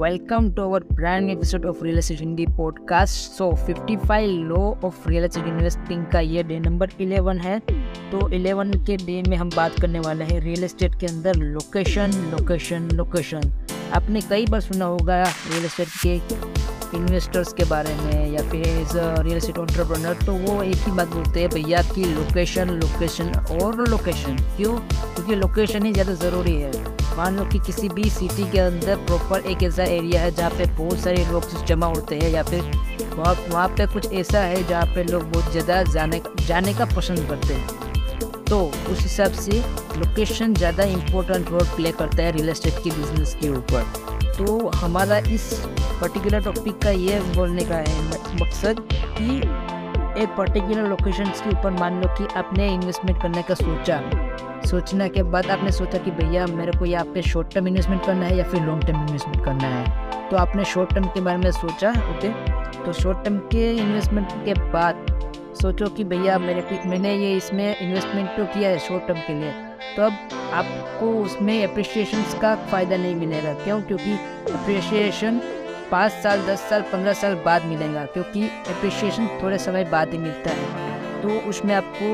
Welcome to our brand new episode of Real Estate Hindi podcast. So 55 law of real estate investing का ये day number 11 है. तो 11 के day में हम बात करने वाले हैं रियल एस्टेट के अंदर लोकेशन लोकेशन लोकेशन आपने कई बार सुना होगा रियल एस्टेट के इन्वेस्टर्स के बारे में या फिर एज रियल एस्टेट ऑन्टरप्रनर तो वो एक ही बात बोलते हैं, भैया की लोकेशन लोकेशन और लोकेशन क्यों? क्योंकि लोकेशन ही ज़्यादा ज़रूरी है। मान लो कि किसी भी सिटी के अंदर प्रॉपर एक ऐसा एरिया है जहाँ पे बहुत सारे लोग जमा होते हैं या फिर वहाँ वहाँ पे कुछ ऐसा है जहाँ पे लोग बहुत ज़्यादा जाने जाने का पसंद करते हैं। तो उस हिसाब से लोकेशन ज़्यादा इम्पोर्टेंट रोल प्ले करता है रियल इस्टेट के बिज़नेस के ऊपर। तो हमारा इस पर्टिकुलर टॉपिक का ये बोलने का है मकसद कि एक पर्टिकुलर लोकेशन के ऊपर मान लो कि आपने इन्वेस्टमेंट करने का सोचा। सोचने के बाद आपने सोचा कि भैया मेरे को यहाँ पे शॉर्ट टर्म इन्वेस्टमेंट करना है या फिर लॉन्ग टर्म इन्वेस्टमेंट करना है? तो आपने शॉर्ट टर्म के बारे में सोचा ओके तो शॉर्ट टर्म के इन्वेस्टमेंट के बाद सोचो कि भैया मेरे मैंने ये इसमें इन्वेस्टमेंट तो किया है शॉर्ट टर्म के लिए। तो अब आपको उसमें अप्रिशिएशन का फ़ायदा नहीं मिलेगा। क्यों? क्योंकि अप्रिशिएशन पाँच साल, दस साल, पंद्रह साल बाद मिलेगा। क्योंकि अप्रिशिएशन थोड़े समय बाद ही मिलता है। तो उसमें आपको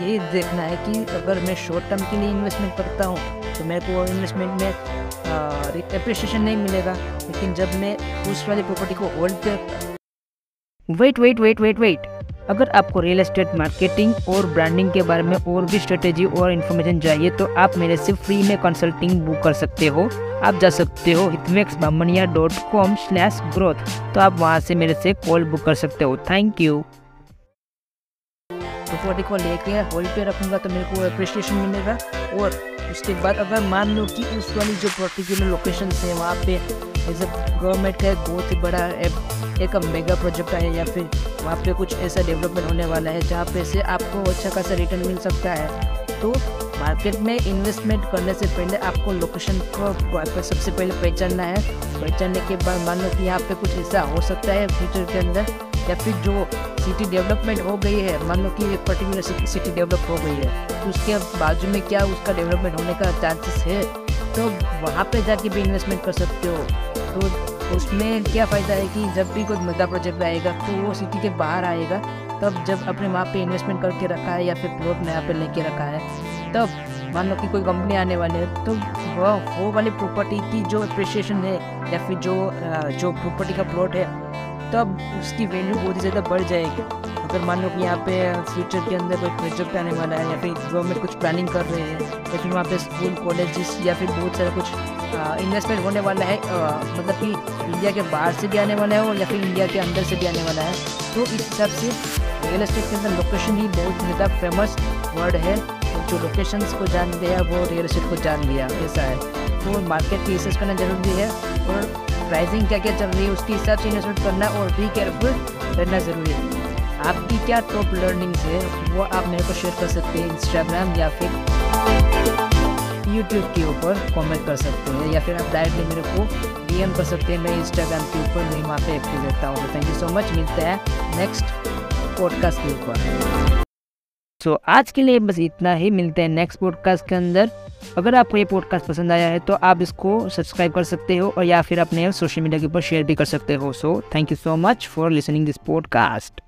यही देखना है कि अगर मैं शॉर्ट टर्म के लिए इन्वेस्टमेंट करता हूँ तो मेरे को इन्वेस्टमेंट में अप्रिशिएशन नहीं मिलेगा। लेकिन जब मैं उस वाली प्रॉपर्टी को होल्ड पे wait wait wait wait wait अगर आपको रियल एस्टेट मार्केटिंग और ब्रांडिंग के बारे में और भी स्ट्रेटेजी और इन्फॉर्मेशन चाहिए तो आप मेरे से फ्री में कंसल्टिंग बुक कर सकते हो। आप जा सकते हो हितमेक्स Bamnia dot com slash growth तो आप वहाँ से मेरे से कॉल बुक कर सकते हो। थैंक यू प्रॉपर्टी को लेके होल्ड पे रखूँगा तो मेरे को अप्रिशिएशन मिलेगा। और उसके बाद अगर मान लो कि उस वाली जो पर्टिकुलर लोकेशन है वहाँ पे एज अ गवर्नमेंट का एक बहुत ही बड़ा एक मेगा प्रोजेक्ट है या फिर वहाँ पे कुछ ऐसा डेवलपमेंट होने वाला है जहाँ पे से आपको अच्छा खासा रिटर्न मिल सकता है। तो मार्केट में इन्वेस्टमेंट करने से पहले आपको लोकेशन को सबसे पहले पहचानना है। पहचानने के बाद मान लो कि यहाँ पे कुछ ऐसा हो सकता है फ्यूचर के अंदर। या फिर जो सिटी डेवलपमेंट हो गई है, मान लो कि एक पर्टिकुलर सिटी डेवलप हो गई है तो उसके बाजू में क्या उसका डेवलपमेंट होने का चांसेस है? तो वहाँ पे जाके भी इन्वेस्टमेंट कर सकते हो। तो उसमें क्या फ़ायदा है कि जब भी कोई मेगा प्रोजेक्ट आएगा तो वो सिटी के बाहर आएगा, तब जब अपने वहाँ पे इन्वेस्टमेंट करके रखा है या फिर प्लॉट नया पे लेके रखा है, तब मान लो कि कोई कंपनी आने वाली है तो वो वाली प्रॉपर्टी की जो अप्रिसिएशन है या फिर जो जो प्रॉपर्टी का प्लॉट है तब उसकी वैल्यू बहुत ही ज़्यादा बढ़ जाएगी। अगर मान लो कि यहाँ पे फ्यूचर के अंदर कोई प्रोजेक्ट आने वाला है या फिर गवर्नमेंट कुछ प्लानिंग कर रहे हैं, या फिर वहाँ पे स्कूल कॉलेजेस या फिर बहुत सारा कुछ इन्वेस्टमेंट होने वाला है मतलब कि इंडिया के बाहर से भी आने वाला है और या फिर इंडिया के अंदर से भी आने वाला है। तो इस हिसाब से रियल इस्टेट के अंदर लोकेशन ही बहुत ज़्यादा फ़ेमस वर्ड है। जो लोकेशन को जान गया, वो रियल इस्टेट को जान लिया, ऐसा है। तो मार्केट की रिसर्च करना ज़रूरी है और प्राइसिंग क्या क्या चल रही है उसके हिसाब से इन्वेस्टमेंट करना और भी केयरफुल रहना ज़रूरी है। आपकी क्या टॉप लर्निंग्स है, वो आप मेरे को शेयर कर सकते हैं इंस्टाग्राम या फिर यूट्यूब के ऊपर कमेंट कर सकते हैं या फिर आप डायरेक्टली मेरे को डीएम कर सकते हैं। मैं इंस्टाग्राम के ऊपर मैं वहाँ पे एक्टिव रहता हूँ। थैंक यू सो मच मिलता है नेक्स्ट पॉडकास्ट के ऊपर। सो so, आज के लिए बस इतना ही। मिलते हैं नेक्स्ट पॉडकास्ट के अंदर। अगर आपको ये पॉडकास्ट पसंद आया है तो आप इसको सब्सक्राइब कर सकते हो और या फिर अपने सोशल मीडिया के ऊपर शेयर भी कर सकते हो। So thank you so much for listening this podcast